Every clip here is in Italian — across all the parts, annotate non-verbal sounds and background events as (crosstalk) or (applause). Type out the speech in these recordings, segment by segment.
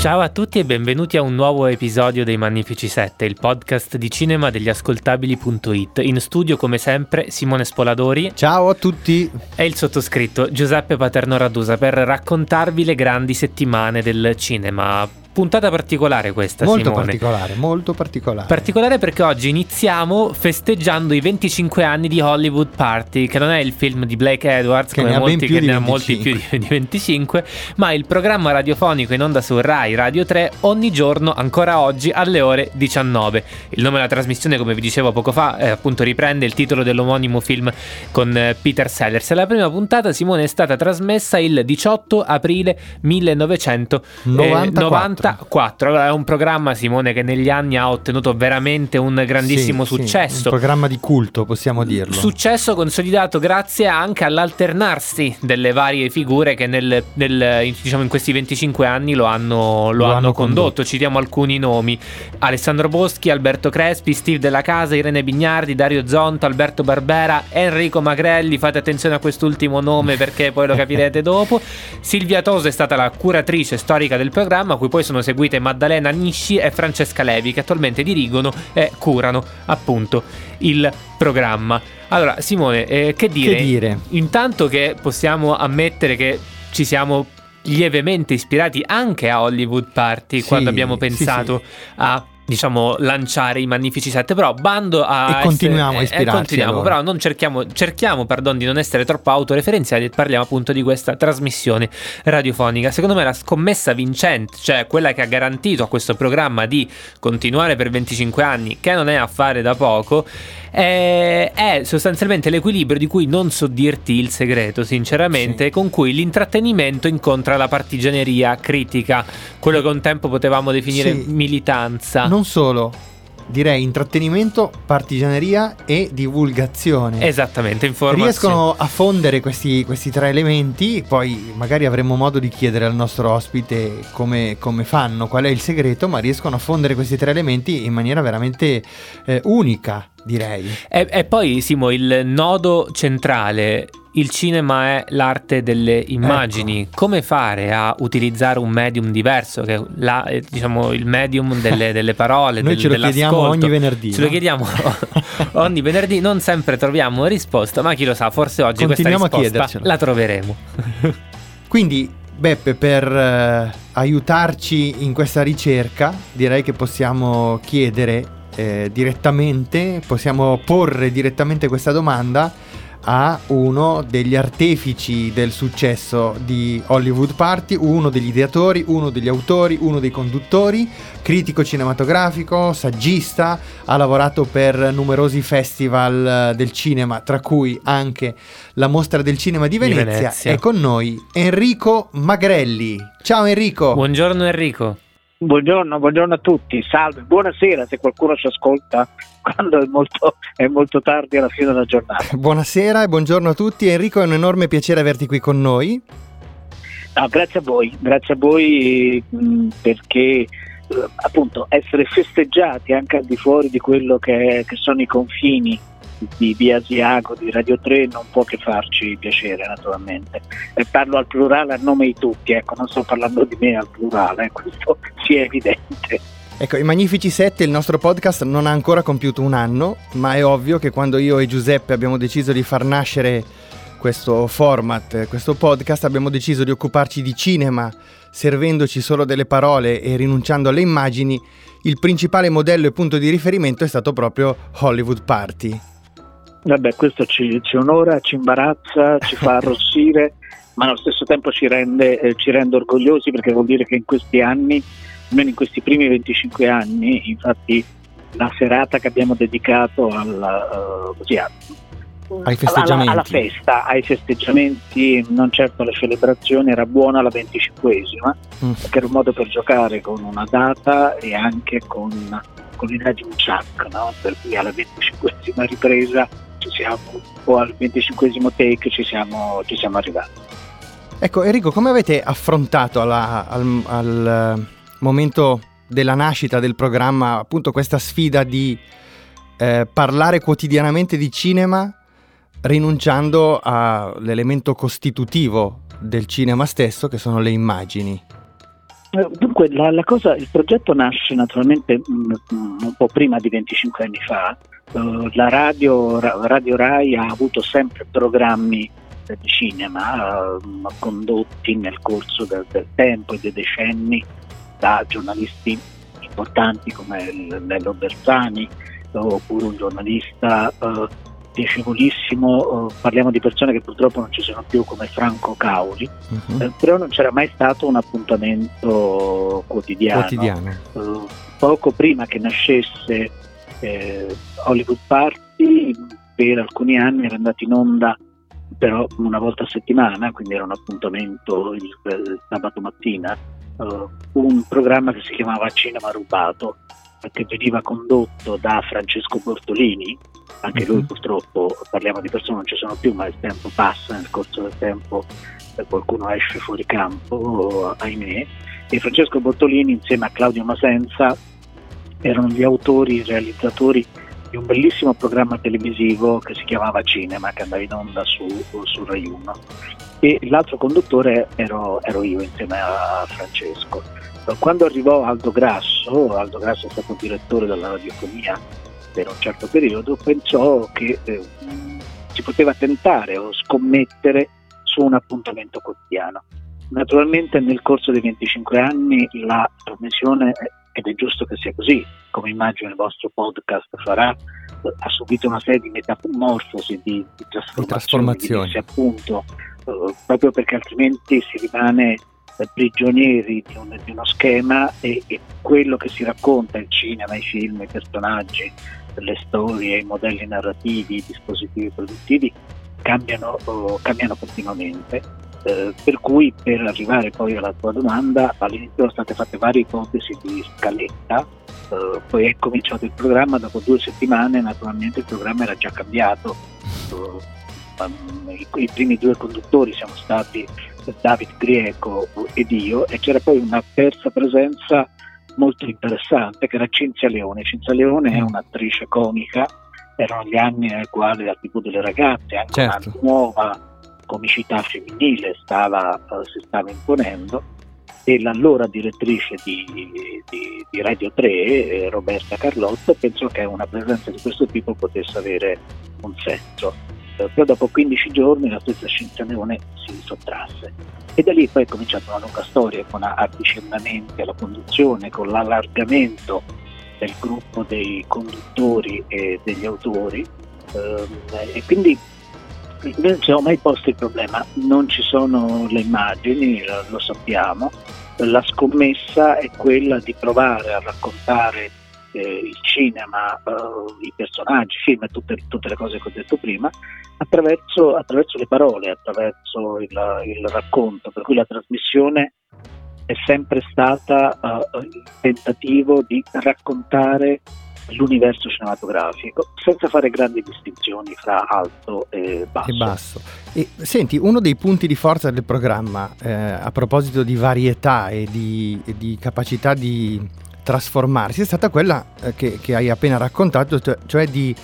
Ciao a tutti e benvenuti a un nuovo episodio dei Magnifici 7, il podcast di cinema degli ascoltabili.it. In studio come sempre Simone Spoladori. Ciao a tutti. E il sottoscritto Giuseppe Paterno Radusa per raccontarvi le grandi settimane del cinema. Puntata particolare questa, molto Simone. particolare, molto particolare. Particolare perché oggi iniziamo festeggiando i 25 anni di Hollywood Party, che non è il film di Blake Edwards, che come ne molti che ne ha 25. molti più di, di 25, ma il programma radiofonico in onda su Rai Radio 3 ogni giorno, ancora oggi, alle ore 19. Il nome della trasmissione, come vi dicevo poco fa, eh, appunto riprende il titolo dell'omonimo film con eh, Peter Sellers. La prima puntata, Simone, è stata trasmessa il 18 aprile 1994. Allora, è un programma, Simone, che negli anni ha ottenuto veramente un grandissimo Sì, sì, successo. un programma di culto, possiamo dirlo. Successo consolidato grazie anche all'alternarsi delle varie figure che nel, nel- diciamo in questi 25 anni lo hanno, lo Lo hanno hanno condotto. condotto. Citiamo alcuni nomi: Alessandro Boschi, Alberto Crespi, Steve Della Casa, Irene Bignardi, Dario Zonto, Alberto Barbera, Enrico Magrelli. Fate attenzione a quest'ultimo nome perché poi lo capirete (laughs) dopo. Silvia Toso è stata la curatrice storica del programma, a cui poi sono seguite Maddalena Nisci e Francesca Levi, che attualmente dirigono e curano appunto il programma. Allora, Simone, eh, che dire? Che dire? Intanto che possiamo ammettere che ci siamo lievemente ispirati anche a Hollywood Party Sì, quando abbiamo sì, pensato a diciamo lanciare i Magnifici 7 però bando a E essere- continuiamo a eh, ispirarci continuiamo, a loro. però non cerchiamo cerchiamo pardon di non essere troppo autoreferenziali e parliamo appunto di questa trasmissione radiofonica secondo me la scommessa vincente cioè quella che ha garantito a questo programma di continuare per 25 anni che non è affare da poco è, è sostanzialmente l'equilibrio di cui non so dirti il segreto sinceramente con cui l'intrattenimento incontra la partigianeria critica quello che un tempo potevamo definire Sì. militanza Non solo, direi intrattenimento, partigianeria e divulgazione. Esattamente, informazione. Riescono a fondere questi, questi tre elementi, poi magari avremo modo di chiedere al nostro ospite come, come fanno, qual è il segreto, ma riescono a fondere questi tre elementi in maniera veramente eh, unica, direi. E, e poi, Simo, il nodo centrale. Il cinema è l'arte delle immagini. Ecco. Come fare a utilizzare un medium diverso, che la- eh, diciamo il medium delle, (laughs) delle parole, Noi del- ce lo chiediamo ogni venerdì, Ce lo no? chiediamo (laughs) ogni venerdì, non sempre troviamo risposta, ma chi lo sa, forse oggi Continuiamo questa risposta la troveremo. (laughs) Quindi Beppe, per eh, aiutarci in questa ricerca, direi che possiamo chiedere eh, direttamente, possiamo porre direttamente questa domanda a uno degli artefici del successo di Hollywood Party, uno degli ideatori, uno degli autori, uno dei conduttori, critico cinematografico, saggista, ha lavorato per numerosi festival eh, del cinema, tra cui anche la Mostra del Cinema di Venezia. Di Venezia. È con noi Enrico Magrelli. Ciao Enrico. Buongiorno Enrico. Buongiorno, buongiorno a tutti, salve, buonasera se qualcuno ci ascolta quando è molto, è molto tardi alla fine della giornata. (laughs) Buonasera e buongiorno a tutti. Enrico, è un enorme piacere averti qui con noi. No, grazie a voi, grazie a voi mh, perché eh, appunto essere festeggiati anche al di fuori di quello che, che sono i confini di, di Asiago, di Radio 3, non può che farci piacere naturalmente. E parlo al plurale a nome di tutti, ecco, non sto parlando di me al plurale, (laughs) questo sia evidente. Ecco, i Magnifici 7, il nostro podcast non ha ancora compiuto un anno, ma è ovvio che quando io e Giuseppe abbiamo deciso di far nascere questo format, questo podcast, abbiamo deciso di occuparci di cinema, servendoci solo delle parole e rinunciando alle immagini, il principale modello e punto di riferimento è stato proprio Hollywood Party. Vabbè, questo ci, ci onora, ci imbarazza, ci fa (laughs) arrossire, ma allo stesso tempo ci rende, eh, ci rende orgogliosi perché vuol dire che in questi anni, almeno in questi primi 25 anni, infatti la serata che abbiamo dedicato alla, uh, così, a, ai festeggiamenti. Alla, alla, festa, ai festeggiamenti, non certo alle celebrazioni, era buona la 25esima, mm. perché era un modo per giocare con una data e anche con, con l'idea di un chuck, no? per cui alla 25esima ripresa ci siamo, o al 25 take ci siamo, ci siamo arrivati. Ecco Enrico, come avete affrontato alla, al, al momento della nascita del programma appunto questa sfida di eh, parlare quotidianamente di cinema rinunciando all'elemento costitutivo del cinema stesso che sono le immagini? Eh, dunque, la, la cosa, il progetto nasce naturalmente mh, un po' prima di 25 anni fa, la radio, radio, Rai ha avuto sempre programmi di cinema uh, condotti nel corso del, del, tempo e dei decenni da giornalisti importanti come Lello Bersani oppure un giornalista uh, piacevolissimo, parliamo di persone che purtroppo non ci sono più come Franco Cauli, uh-huh. però non c'era mai stato un appuntamento quotidiano. quotidiano. poco prima che nascesse eh, Hollywood Party per alcuni anni era andato in onda però una volta a settimana, quindi era un appuntamento il, il sabato mattina, uh, un programma che si chiamava Cinema Rubato, che veniva condotto da Francesco Bortolini, anche lui mhm. purtroppo parliamo di persone non ci sono più, ma il tempo passa, nel corso del tempo eh, qualcuno esce fuori campo, ahimè, e Francesco Bortolini insieme a Claudio Masenza erano gli autori, i realizzatori di un bellissimo programma televisivo che si chiamava Cinema, che andava in onda su, su Rai 1. E l'altro conduttore ero, ero io insieme a Francesco. Quando arrivò Aldo Grasso, Aldo Grasso è stato direttore della radiofonia per un certo periodo, pensò che eh, si poteva tentare o scommettere su un appuntamento quotidiano. Naturalmente nel corso dei 25 anni la trasmissione ed è giusto che sia così, come immagino il vostro podcast farà, ha subito una serie di metamorfosi, di, di trasformazioni. Di appunto, uh, proprio perché altrimenti si rimane eh, prigionieri di, un, di, uno schema e, e, quello che si racconta, il cinema, i film, i personaggi, le storie, i modelli narrativi, i dispositivi produttivi cambiano, uh, cambiano continuamente eh, per cui per arrivare poi alla tua domanda all'inizio sono state fatte varie ipotesi di scaletta, eh, poi è cominciato il programma, dopo due settimane naturalmente il programma era già cambiato. Eh, i, i, primi due conduttori siamo stati David Grieco ed io e c'era poi una terza presenza molto interessante che era Cinzia Leone. Cinzia Leone è mm. un'attrice comica, erano gli anni nei quali la TV delle ragazze, anche certo. una nuova comicità femminile stava, uh, si stava imponendo e l'allora direttrice di, di, di Radio 3, eh, Roberta Carlotto, pensò che una presenza di questo tipo potesse avere un senso. eh, dopo 15 giorni la stessa scienziatone si sottrasse. E da lì poi è cominciata una lunga storia con avvicinamenti alla conduzione, con l'allargamento del gruppo dei conduttori e degli autori ehm, e quindi non ci siamo mai posto il problema, non ci sono le immagini, lo sappiamo, la scommessa è quella di provare a raccontare eh, il cinema, eh, i personaggi, i film e tutte, tutte, le cose che ho detto prima, attraverso, attraverso le parole, attraverso il, il, racconto, per cui la trasmissione è sempre stata uh, il tentativo di raccontare l'universo cinematografico senza fare grandi distinzioni fra alto e basso. E basso. E, senti, uno dei punti di forza del programma, eh, a proposito di varietà e di, e di capacità di trasformarsi è stata quella eh, che, che, hai appena raccontato, cioè, cioè di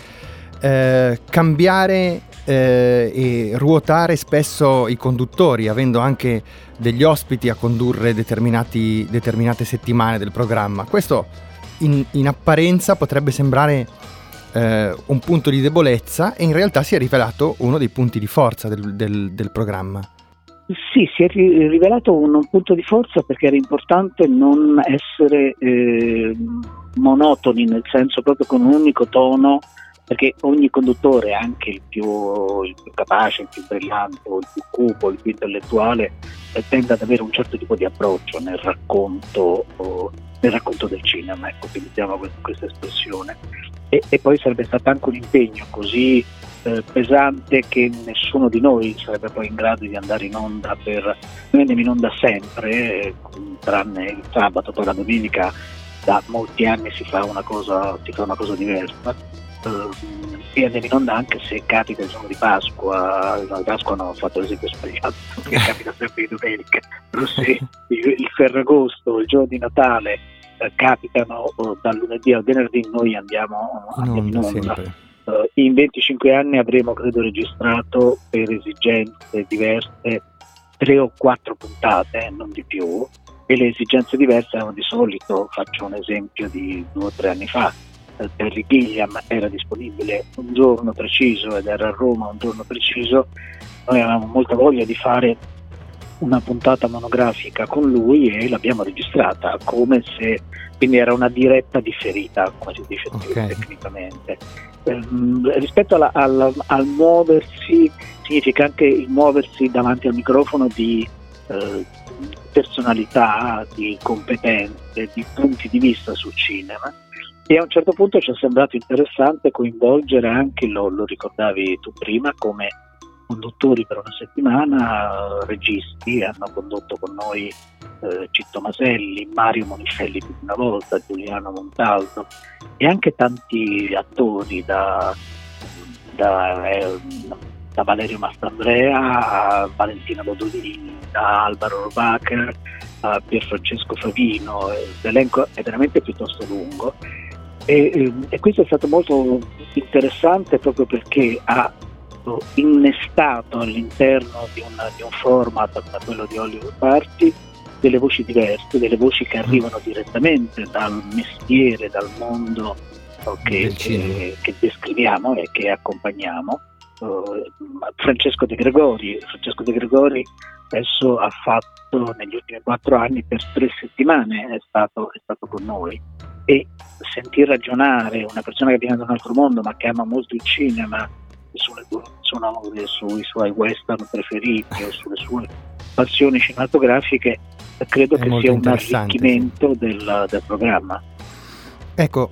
eh, cambiare eh, e ruotare spesso i conduttori, avendo anche degli ospiti a condurre determinate settimane del programma. Questo in, in apparenza potrebbe sembrare eh, un punto di debolezza e in realtà si è rivelato uno dei punti di forza del, del, del programma. Sì, si è rivelato un, un, punto di forza perché era importante non essere eh, monotoni, nel senso proprio con un unico tono, perché ogni conduttore, anche il più, il più capace, il più brillante, il più cupo, il più intellettuale, tende ad avere un certo tipo di approccio nel racconto, oh, nel racconto del cinema, ecco, utilizziamo questa espressione. E, e poi sarebbe stato anche un impegno così eh, pesante che nessuno di noi sarebbe poi in grado di andare in onda per noi andiamo in onda sempre eh, tranne il sabato poi la domenica da molti anni si fa una cosa, fa una cosa diversa eh, e andiamo in onda anche se capita il giorno di Pasqua no, di Pasqua hanno fatto l'esempio sbagliato (laughs) capita sempre di domenica però se il, il Ferragosto il giorno di Natale capitano oh, dal lunedì al venerdì noi andiamo, andiamo in onda, in onda. Uh, in 25 anni avremo, credo, registrato per esigenze diverse tre o quattro puntate, non di più, e le esigenze diverse erano di solito, faccio un esempio di due o tre anni fa, eh, Terry Gilliam era disponibile un giorno preciso ed era a Roma un giorno preciso, noi avevamo molta voglia di fare una puntata monografica con lui e l'abbiamo registrata come se quindi era una diretta differita come si dice okay. tecnicamente ehm, rispetto alla, alla, al muoversi significa anche il muoversi davanti al microfono di eh, personalità, di competenze, di punti di vista sul cinema e a un certo punto ci è sembrato interessante coinvolgere anche, lo, lo ricordavi tu prima, come conduttori per una settimana, registi, hanno condotto con noi eh, Citto Maselli, Mario Monicelli più di una volta, Giuliano Montaldo e anche tanti attori da, da, eh, da Valerio Mastandrea a Valentina Bodolini, da Alvaro Robacher a Pierfrancesco Favino, l'elenco è veramente piuttosto lungo. E, eh, e questo è stato molto interessante proprio perché ha innestato all'interno di, una, di un format come quello di Hollywood Party delle voci diverse, delle voci che arrivano direttamente dal mestiere, dal mondo che, che, che descriviamo e che accompagniamo. Uh, Francesco De Gregori, Francesco De Gregori adesso ha fatto negli ultimi quattro anni per tre settimane è stato, è stato con noi. E sentir ragionare una persona che viene da un altro mondo ma che ama molto il cinema sulle, sono sui suoi western preferiti o sulle sue passioni cinematografiche, credo È che sia un arricchimento sì. del, del programma. Ecco,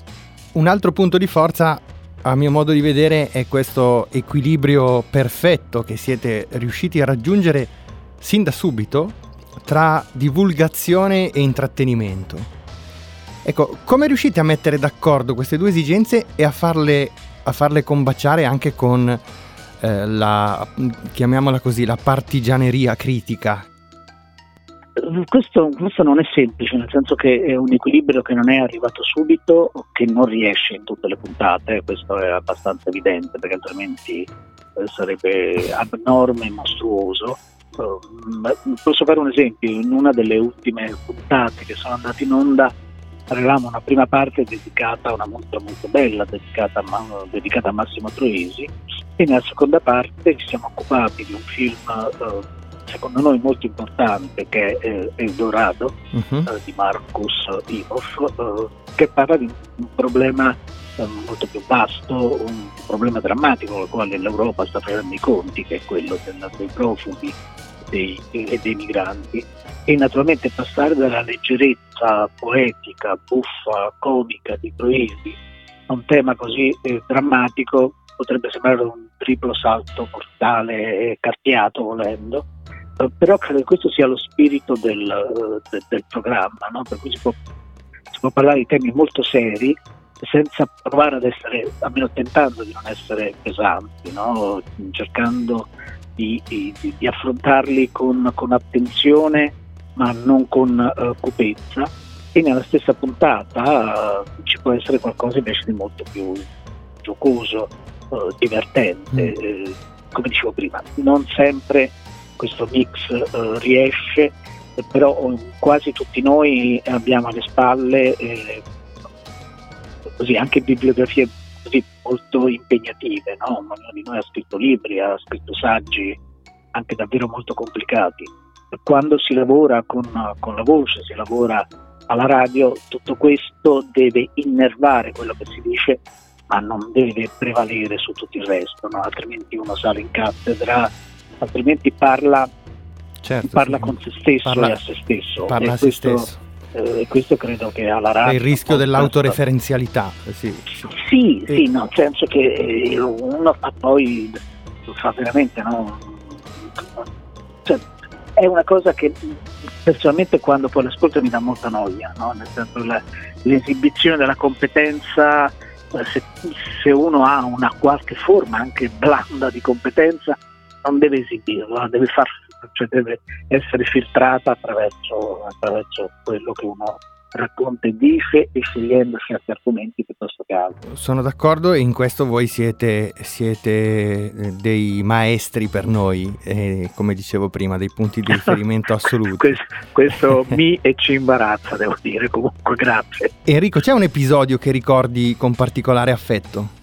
un altro punto di forza a mio modo di vedere è questo equilibrio perfetto che siete riusciti a raggiungere sin da subito tra divulgazione e intrattenimento. Ecco, come riuscite a mettere d'accordo queste due esigenze e a farle a farle combaciare anche con eh, la, chiamiamola così, la partigianeria critica. Questo, questo, non è semplice, nel senso che è un equilibrio che non è arrivato subito, che non riesce in tutte le puntate, questo è abbastanza evidente perché altrimenti eh, sarebbe abnorme e mostruoso. Uh, posso fare un esempio, in una delle ultime puntate che sono andate in onda avevamo una prima parte dedicata a una mostra molto bella, dedicata a, dedicata a Massimo Troisi, E nella seconda parte ci siamo occupati di un film eh, secondo noi molto importante che è eh, El Dorado uh-huh. eh, di Marcus Imhoff eh, che parla di un problema eh, molto più vasto, un problema drammatico con il quale l'Europa sta facendo i conti che è quello dei profughi dei, e dei migranti e naturalmente passare dalla leggerezza poetica, buffa, comica di Proesi a un tema così eh, drammatico potrebbe sembrare un triplo salto mortale carpiato volendo, eh, però credo che questo sia lo spirito del, eh, del, del programma, no? per cui si può, si può, parlare di temi molto seri senza provare ad essere, almeno tentando di non essere pesanti, no? cercando di, di, di, affrontarli con, con, attenzione ma non con uh, cupezza e nella stessa puntata uh, ci può essere qualcosa invece di molto più giocoso, uh, divertente, mm. come dicevo prima, non sempre questo mix riesce, però quasi tutti noi abbiamo alle spalle così, anche bibliografie così, molto impegnative, no? ognuno di noi ha scritto libri, ha scritto saggi anche davvero molto complicati. Quando si lavora con, con la voce, si lavora alla radio, tutto questo deve innervare quello che si dice, ma non deve prevalere su tutto il resto, no? altrimenti uno sale in cattedra altrimenti parla, certo, parla sì. con se stesso parla, e a se stesso. Parla a se stesso. Eh, questo credo che alla radio... È il rischio dell'autoreferenzialità. Sì, sì. sì, e... sì no, nel senso che eh, uno fa poi, lo fa veramente, no? Cioè, è una cosa che personalmente quando poi l'ascolto mi dà molta noia, no? nel senso la, l'esibizione della competenza, se, se, uno ha una qualche forma anche blanda di competenza, non deve esibirla, deve, far, cioè deve essere filtrata attraverso, attraverso quello che uno racconta e dice e scegliendo certi argomenti piuttosto che altri. Sono d'accordo e in questo voi siete, siete eh, dei maestri per noi, eh, come dicevo prima, dei punti di riferimento (laughs) assoluti. questo, questo mi e ci imbarazza, devo dire, comunque grazie. Enrico, c'è un episodio che ricordi con particolare affetto?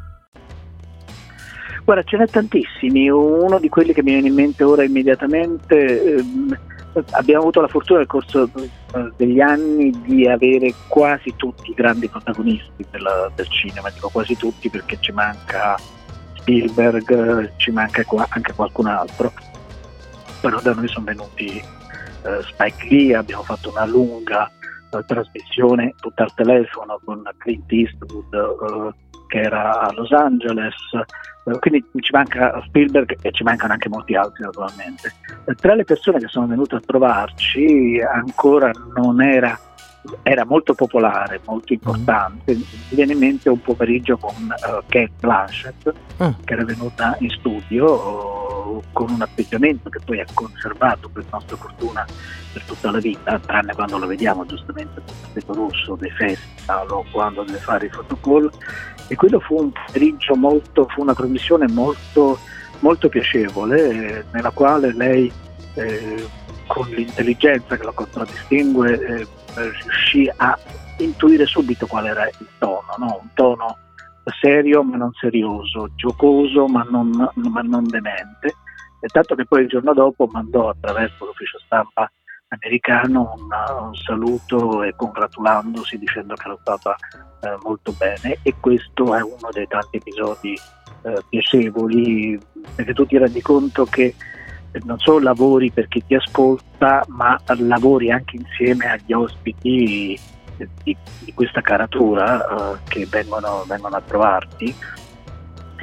Guarda, ce n'è tantissimi, uno di quelli che mi viene in mente ora immediatamente, ehm, abbiamo avuto la fortuna nel corso eh, degli anni di avere quasi tutti i grandi protagonisti della, del cinema, dico quasi tutti perché ci manca Spielberg, ci manca anche qualcun altro, però da noi sono venuti eh, Spike Lee, abbiamo fatto una lunga eh, trasmissione tutta al telefono con Clint Eastwood eh, che era a Los Angeles, eh, quindi ci manca Spielberg e ci mancano anche molti altri naturalmente. Tra le persone che sono venute a trovarci ancora non era, era molto popolare, molto importante, mi viene in mente un pomeriggio con uh, Kate Blanchett mm. che era venuta in studio uh, con un atteggiamento che poi ha conservato per nostra fortuna per tutta la vita, tranne quando lo vediamo giustamente con il tappeto rosso dei festival o quando deve fare i fotocall e quello fu un pomeriggio molto, fu una trasmissione molto, molto piacevole eh, nella quale lei eh, con l'intelligenza che la contraddistingue eh, riuscì a intuire subito qual era il tono, no? un tono serio ma non serioso, giocoso ma non, ma non demente, e tanto che poi il giorno dopo mandò attraverso l'ufficio stampa americano un, un saluto e congratulandosi dicendo che era stata eh, molto bene e questo è uno dei tanti episodi eh, piacevoli perché tu ti rendi conto che non solo lavori per chi ti ascolta ma lavori anche insieme agli ospiti di, di questa caratura eh, che vengono, vengono a trovarti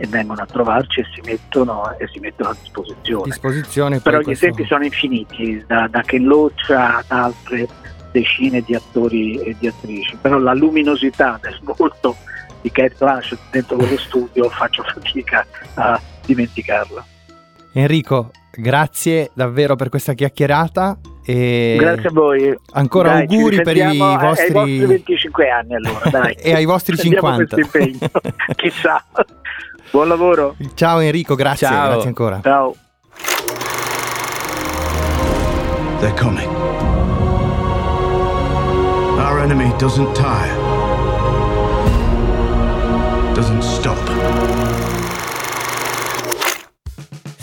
e vengono a trovarci e si mettono, e si mettono a disposizione. disposizione Però gli esempi sono infiniti, da, da Ken Loach ad altre decine di attori e di attrici, però la luminosità del volto di Kate Blanchett dentro quello studio faccio fatica a, dimenticarla. Enrico, grazie davvero per questa chiacchierata. E Grazie a voi. Ancora Dai, auguri per i ai- vostri... ai vostri 25 anni allora, dai. (laughs) e ai vostri Prendiamo 50. questo impegno. (laughs) Chissà. Buon lavoro. Ciao Enrico, grazie, Ciao. grazie ancora. Ciao. They're coming. Our enemy doesn't tire,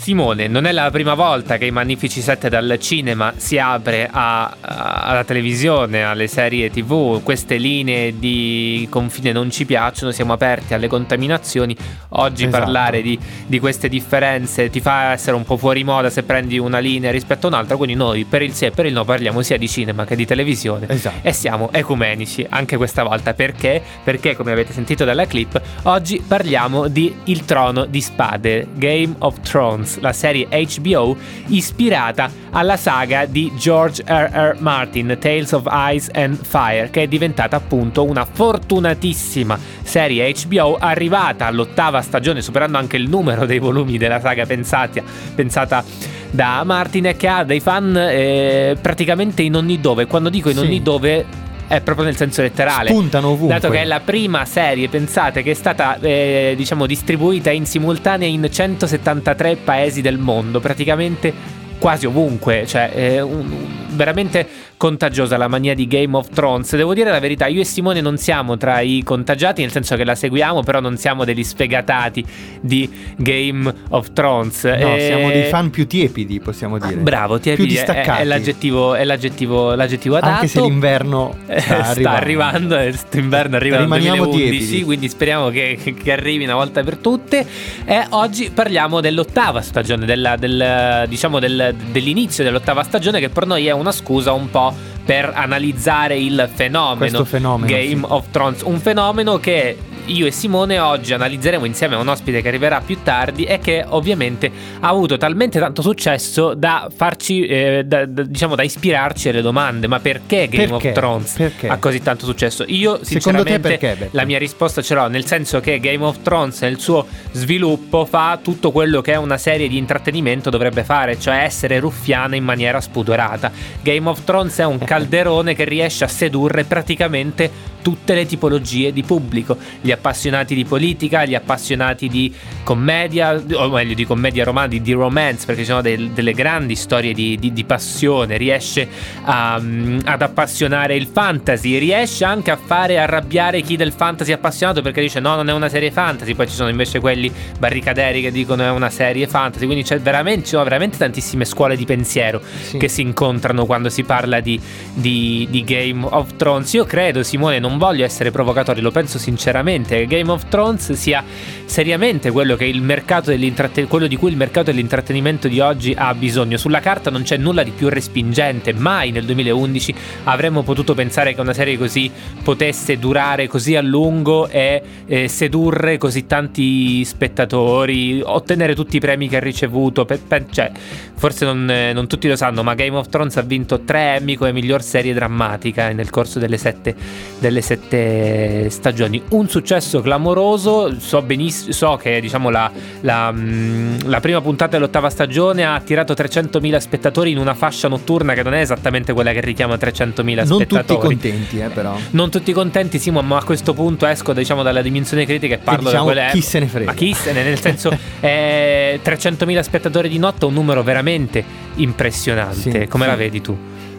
Simone, non è la prima volta che i Magnifici 7 dal cinema si apre a- a- alla televisione, alle serie tv, queste linee di confine non ci piacciono, siamo aperti alle contaminazioni. Oggi Esatto. parlare di, di queste differenze ti fa essere un po' fuori moda se prendi una linea rispetto a un'altra, quindi noi per il sì e per il no parliamo sia di cinema che di televisione Esatto. e siamo ecumenici anche questa volta. Perché? Perché come avete sentito dalla clip, oggi parliamo di Il Trono di Spade, Game of Thrones, la serie HBO ispirata alla saga di George R. R. Martin, Tales of Ice and Fire, che è diventata appunto una fortunatissima serie HBO arrivata all'ottava stagione, superando anche il numero dei volumi della saga pensati- pensata da Martin che ha dei fan eh, praticamente in ogni dove. Quando dico in Sì. ogni dove è proprio nel senso letterale. Spuntano ovunque. Dato che è la prima serie, pensate, che è stata eh, diciamo distribuita in simultanea in 173 paesi del mondo, praticamente quasi ovunque, cioè è un- veramente contagiosa la mania di Game of Thrones. Devo dire la verità, io e Simone non siamo tra i contagiati, nel senso che la seguiamo, però non siamo degli sfegatati di Game of Thrones. No, Eh, siamo dei fan più tiepidi, possiamo dire. Bravo, ti più è, distaccati. è l'aggettivo, è l'aggettivo, l'aggettivo adatto. Anche se l'inverno Eh, (laughs) sta sta arrivando. arrivando, e sto inverno arriva nel Rimaniamo 2011, tiepidi. quindi speriamo che, che- che arrivi una volta per tutte. E oggi parliamo dell'ottava stagione, della- del, diciamo del- dell'inizio dell'ottava stagione, che per noi è una scusa un po' per analizzare il fenomeno, fenomeno, Game sì. of Thrones, un fenomeno che io e Simone oggi analizzeremo insieme a un ospite che arriverà più tardi e che ovviamente ha avuto talmente tanto successo da farci, eh, da- da- diciamo, da ispirarci alle domande. Ma perché Game Perché? of Thrones Perché? ha così tanto successo? Io, sinceramente, perché, la mia risposta ce l'ho, nel senso che Game of Thrones nel suo sviluppo fa tutto quello che una serie di intrattenimento dovrebbe fare, cioè essere ruffiana in maniera spudorata. Game of Thrones è un (laughs) calderone che riesce a sedurre praticamente tutte le tipologie di pubblico, gli appassionati di politica, gli appassionati di commedia, o meglio di commedia romantica, di romance, perché ci sono del- delle grandi storie di, di- di passione, riesce a, mm, ad appassionare il fantasy, riesce anche a fare arrabbiare chi del fantasy è appassionato perché dice no, non è una serie fantasy, poi ci sono invece quelli barricaderi che dicono è una serie fantasy, quindi c'è veramente, ci sono veramente tantissime scuole di pensiero Sì. che si incontrano quando si parla di, di- di Game of Thrones. Io credo, Simone, non voglio essere provocatorio, lo penso sinceramente, che Game of Thrones sia seriamente quello, quello di cui il mercato dell'intrattenimento di oggi ha bisogno. Sulla carta non c'è nulla di più respingente, mai nel 2011 avremmo potuto pensare che una serie così potesse durare così a lungo e eh, sedurre così tanti spettatori, ottenere tutti i premi che ha ricevuto. Per- per- cioè, forse non, eh, non tutti lo sanno, ma Game of Thrones ha vinto tre Emmy come miglior serie drammatica nel corso delle sette, delle sette stagioni. Un successo clamoroso. So benissimo, so che diciamo la, la, mm, la prima puntata dell'ottava stagione ha attirato 300.000 spettatori in una fascia notturna che non è esattamente quella che richiama 300.000 Non spettatori. tutti contenti, eh, però. Non tutti contenti, sì, ma a questo punto esco diciamo dalla dimensione critica e parlo diciamo, da quella chi se ne frega. Ma chi se ne, nel senso, (laughs) eh, 300.000 spettatori di notte è un numero veramente impressionante. Sì, Come sì. la vedi tu?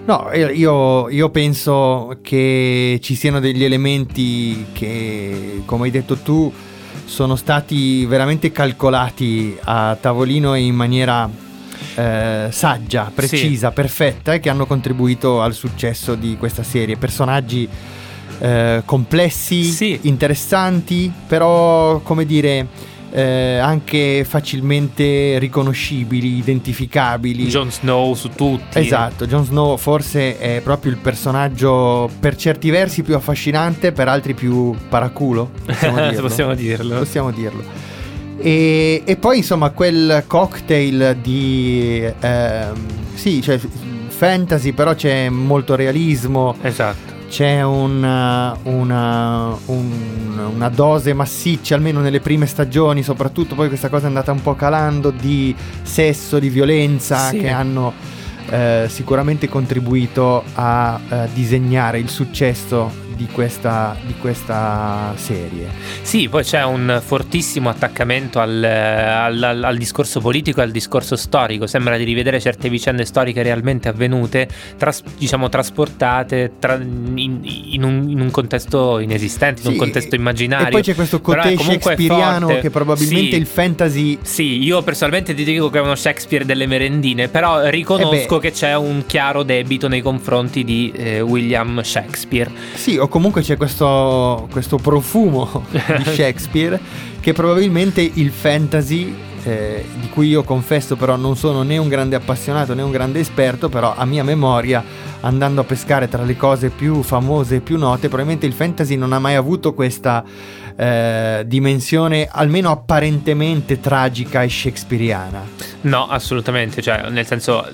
No, io- io, penso che ci siano degli elementi che, come hai detto tu, sono stati veramente calcolati a tavolino in maniera eh, saggia, precisa, perfetta e che hanno contribuito al successo di questa serie. Personaggi eh, complessi, interessanti, però come dire eh, anche facilmente riconoscibili, identificabili. Jon Snow su tutti. Esatto, Jon Snow forse è proprio il personaggio per certi versi più affascinante, per altri più paraculo. Possiamo (laughs) dirlo. Possiamo dirlo. Possiamo dirlo. E, e poi insomma quel cocktail di... ehm, sì, cioè fantasy, però c'è molto realismo. Esatto. C'è una, una, un- una dose massiccia, almeno nelle prime stagioni, soprattutto poi questa cosa è andata un po' calando di sesso, di violenza Sì. che hanno eh, sicuramente contribuito a eh, disegnare il successo di questa, di questa serie. Sì, poi c'è un fortissimo attaccamento al, al- al- al discorso politico e al discorso storico. Sembra di rivedere certe vicende storiche realmente avvenute, tras- diciamo trasportate tra- in, in un, in un contesto inesistente, in Sì, un contesto immaginario. E poi c'è questo côté shakespeariano che probabilmente Sì. il fantasy Sì, io personalmente ti dico che è uno Shakespeare delle merendine, però riconosco Eh che c'è un chiaro debito nei confronti di eh, William Shakespeare. Sì, o comunque c'è questo, questo profumo di (laughs) Shakespeare che probabilmente il fantasy, eh, di cui io confesso però non sono né un grande appassionato né un grande esperto, però a mia memoria, andando a pescare tra le cose più famose e più note, probabilmente il fantasy non ha mai avuto questa eh, dimensione almeno apparentemente tragica e shakespeariana. No, assolutamente, cioè nel senso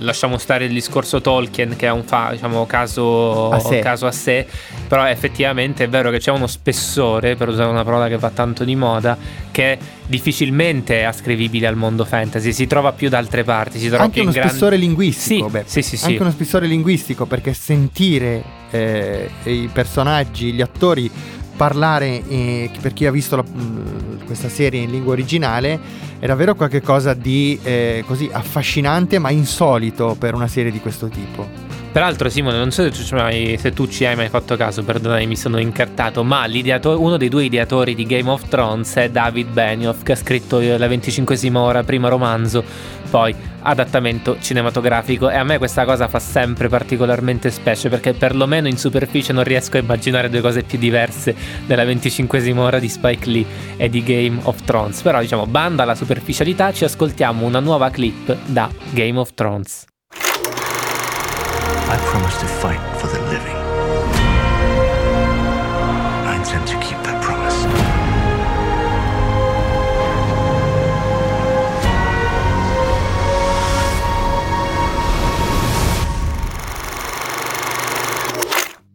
lasciamo stare il discorso Tolkien che è un fa- diciamo, caso, A sé. caso a sé, però effettivamente è vero che c'è uno spessore, per usare una parola che va tanto di moda, che difficilmente è ascrivibile al mondo fantasy, si trova più da altre parti, si trova anche più uno in grandi... spessore linguistico, Sì, beh, sì, sì, sì. anche uno spessore linguistico perché sentire eh, i personaggi, gli attori parlare eh, per chi ha visto la- mh, questa serie in lingua originale è davvero qualcosa di eh, così affascinante ma insolito per una serie di questo tipo. Peraltro, Simone, non so se tu, hai- se tu ci hai mai fatto caso, perdonami, mi sono incartato, ma uno dei due ideatori di Game of Thrones è David Benioff, che ha scritto eh, la 25esima ora, primo romanzo, poi adattamento cinematografico. E a me questa cosa fa sempre particolarmente specie, perché perlomeno in superficie non riesco a immaginare due cose più diverse della 25esima ora di Spike Lee e di Game of Thrones. Però, diciamo, banda la superficialità, ci ascoltiamo una nuova clip da Game of Thrones. I promise to fight for the living.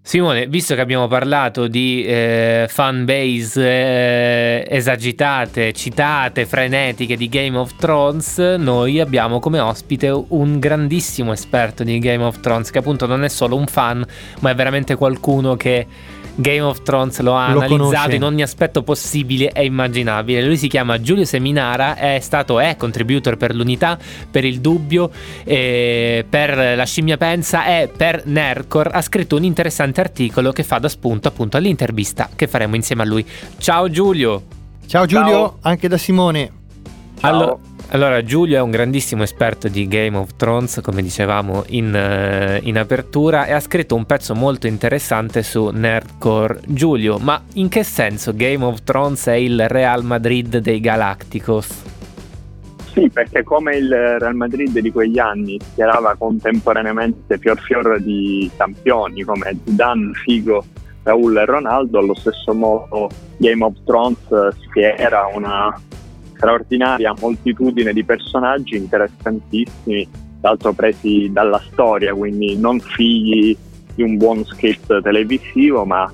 Simone, visto che abbiamo parlato di eh, fan base eh, esagitate, citate, frenetiche di Game of Thrones, noi abbiamo come ospite un grandissimo esperto di Game of Thrones, che appunto non è solo un fan, ma è veramente qualcuno che Game of Thrones lo ha Lo analizzato conosce. in ogni aspetto possibile e immaginabile. Lui si chiama Giulio Seminara, è stato è contributor per l'unità, per il dubbio, eh, per la scimmia pensa e per Nercor. Ha scritto un interessante articolo che fa da spunto appunto all'intervista che faremo insieme a lui. Ciao Giulio! Ciao Giulio, Ciao. anche da Simone. Allo- Allora, Giulio è un grandissimo esperto di Game of Thrones, come dicevamo in, eh, in apertura, e ha scritto un pezzo molto interessante su Nerdcore. Giulio, ma in che senso Game of Thrones è il Real Madrid dei Galacticos? Sì, perché come il Real Madrid di quegli anni schierava contemporaneamente fior fior di campioni come Zidane, Figo, Raul e Ronaldo, allo stesso modo Game of Thrones schiera una straordinaria moltitudine di personaggi interessantissimi, tra l'altro presi dalla storia, quindi non figli di un buon script televisivo, ma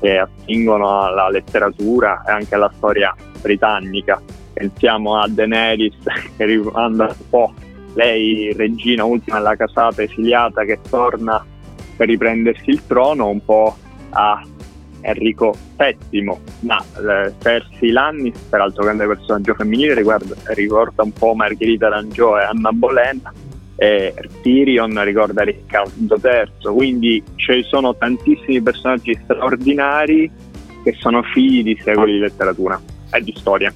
che attingono alla letteratura e anche alla storia britannica. Pensiamo a Daenerys (laughs) che rimanda un po' lei, regina ultima della casata esiliata, che torna per riprendersi il trono, un po' a Enrico VII, ma eh, Cersei Lannis, peraltro grande personaggio femminile, riguarda- ricorda un po' Margherita Rangiò e Anna Boleyn, e Tyrion ricorda Riccardo III, quindi ci sono tantissimi personaggi straordinari che sono figli di secoli di letteratura e di storia.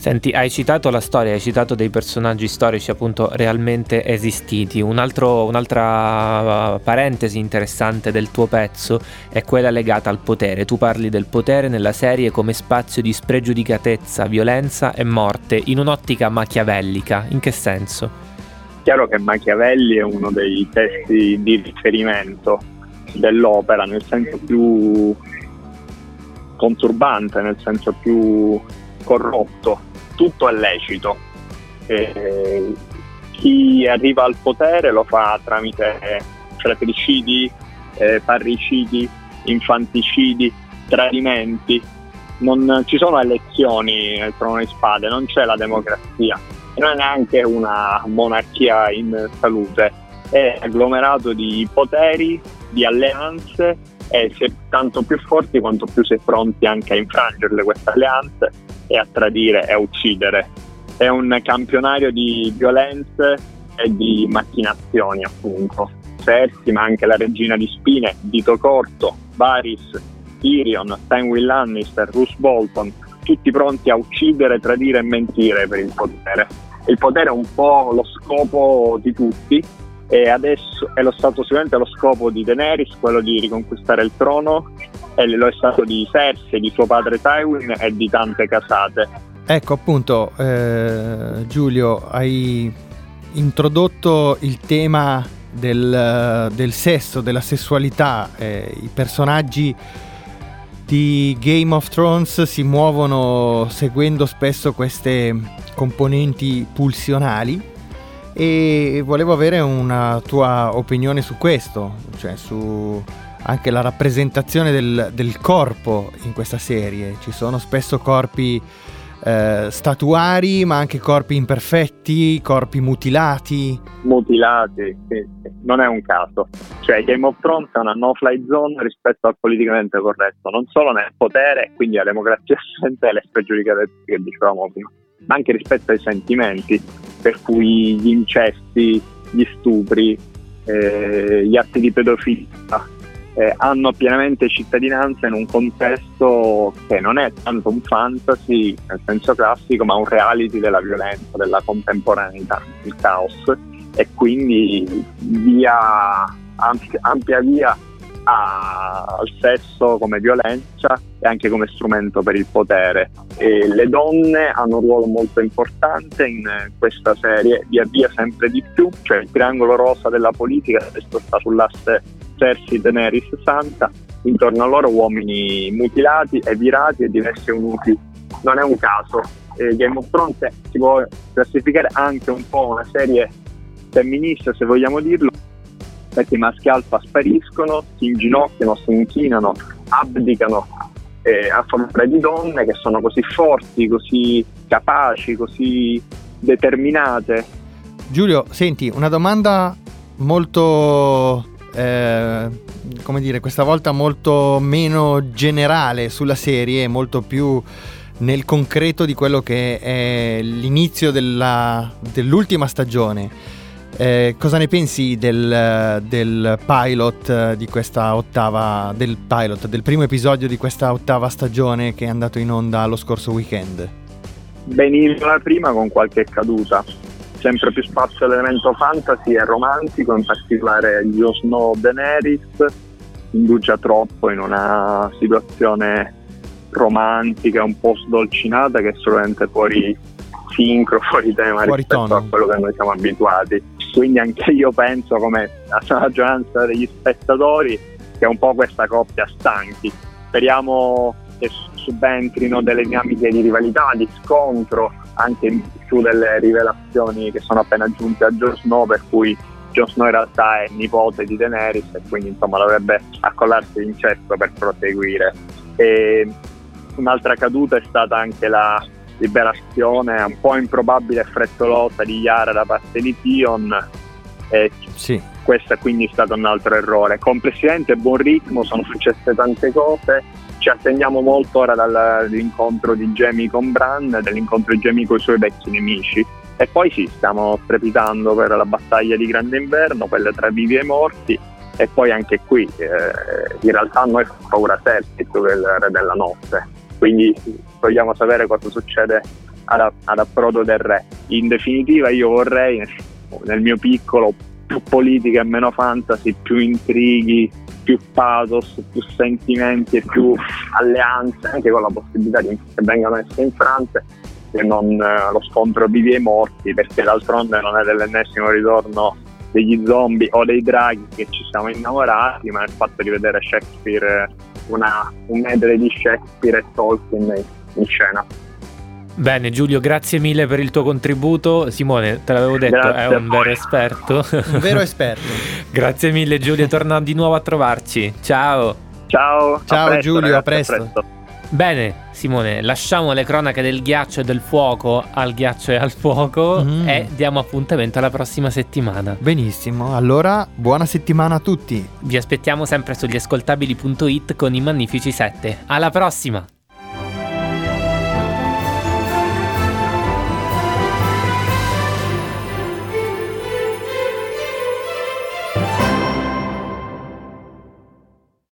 Senti, hai citato la storia, hai citato dei personaggi storici appunto realmente esistiti. Un altro- un'altra uh, parentesi interessante del tuo pezzo è quella legata al potere. Tu parli del potere nella serie come spazio di spregiudicatezza, violenza e morte in un'ottica machiavellica. In che senso? Chiaro che Machiavelli è uno dei testi di riferimento dell'opera nel senso più conturbante, nel senso più corrotto. Tutto è lecito. E chi arriva al potere lo fa tramite fratricidi, eh, parricidi, infanticidi, tradimenti. Non ci sono elezioni nel trono di spade, non c'è la democrazia, non è neanche una monarchia in salute, è agglomerato di poteri, di alleanze e si è tanto più forti quanto più si è pronti anche a infrangerle queste alleanze e a tradire e a uccidere. È un campionario di violenze e di macchinazioni appunto. Cersei ma anche la regina di spine, Dito Corto, Varys, Tyrion, Tywin Lannister, Roose Bolton, tutti pronti a uccidere, tradire e mentire per il potere. Il potere è un po' lo scopo di tutti e adesso è lo stato sicuramente lo scopo di Daenerys, quello di riconquistare il trono, e lo è stato di Cersei, di suo padre Tywin e di tante casate. Ecco appunto, eh, Giulio, hai introdotto il tema del, del sesso, della sessualità, eh, i personaggi di Game of Thrones si muovono seguendo spesso queste componenti pulsionali e volevo avere una tua opinione su questo, cioè su anche la rappresentazione del, del corpo in questa serie. Ci sono spesso corpi eh, statuari, ma anche corpi imperfetti, corpi mutilati. Mutilati, sì, sì. non è un caso. Cioè, Game of Thrones è una no-fly zone rispetto al politicamente corretto, non solo nel potere, quindi alla democrazia (laughs) assente e alle spregiudicatezze che dicevamo prima, ma anche rispetto ai sentimenti, per cui gli incesti, gli stupri, eh, gli atti di pedofilia eh, hanno pienamente cittadinanza in un contesto che non è tanto un fantasy nel senso classico, ma un reality della violenza, della contemporaneità, il caos e quindi via, ampia, via al sesso come violenza e anche come strumento per il potere. E le donne hanno un ruolo molto importante in questa serie, via via sempre di più, cioè il triangolo rosa della politica adesso sta sull'asse Cersei, Daenerys, Santa, intorno a loro uomini mutilati e virati e diversi eunuchi. Non è un caso, eh, Game of Thrones si può classificare anche un po' una serie femminista se vogliamo dirlo, perché i maschi alfa spariscono, si inginocchiano, si inchinano, abdicano eh, a favore di donne che sono così forti, così capaci, così determinate. Giulio, senti, una domanda molto, eh, come dire, questa volta molto meno generale sulla serie, molto più nel concreto di quello che è l'inizio della, dell'ultima stagione. Eh, cosa ne pensi del, del, pilot di questa ottava del pilot, del primo episodio di questa ottava stagione che è andato in onda lo scorso weekend? Benissimo la prima con qualche caduta. Sempre più spazio all'elemento fantasy e romantico, in particolare Jon Snow Daenerys indugia troppo in una situazione romantica un po' sdolcinata che è solamente fuori sincro, (laughs) fuori tema fuori rispetto tono. a quello che noi siamo abituati quindi anche io penso come la (laughs) maggioranza degli spettatori che è un po' questa coppia stanchi speriamo che subentrino delle dinamiche di rivalità, di scontro anche più delle rivelazioni che sono appena giunte a Jon Snow per cui Jon Snow in realtà è nipote di Daenerys e quindi insomma dovrebbe accollarsi in cesto per proseguire e un'altra caduta è stata anche la liberazione un po' improbabile e frettolosa di Yara da parte di Tion. E sì. Questo è quindi stato un altro errore. Complessivamente buon ritmo, sono successe tante cose. Ci attendiamo molto ora dall'incontro di Jamie con Bran, dall'incontro di Jamie con i suoi vecchi nemici. E poi sì, stiamo strepitando per la battaglia di Grande Inverno, quella tra vivi e morti. E poi anche qui, eh, in realtà noi fa paura che è il re della notte. Quindi vogliamo sapere cosa succede ad, ad approdo del re. In definitiva io vorrei nel mio piccolo più politica e meno fantasy, più intrighi, più pathos, più sentimenti e più alleanze, anche con la possibilità che vengano messe in Francia e non eh, lo scontro vivi e morti, perché d'altronde non è dell'ennesimo ritorno degli zombie o dei draghi che ci siamo innamorati, ma il fatto di vedere Shakespeare, una, un medley di Shakespeare e Tolkien in scena. Bene Giulio, grazie mille per il tuo contributo. Simone, te l'avevo detto, Grazie è a un vero esperto. Un vero esperto. (laughs) grazie mille Giulio, torna di nuovo a trovarci. Ciao. Ciao. Ciao, presto, Giulio, a ragazzi, presto. Bene, Simone, lasciamo le cronache del ghiaccio e del fuoco al ghiaccio e al fuoco Mm. e diamo appuntamento alla prossima settimana. Benissimo, allora buona settimana a tutti. Vi aspettiamo sempre sugli ascoltabili.it con i Magnifici 7. Alla prossima!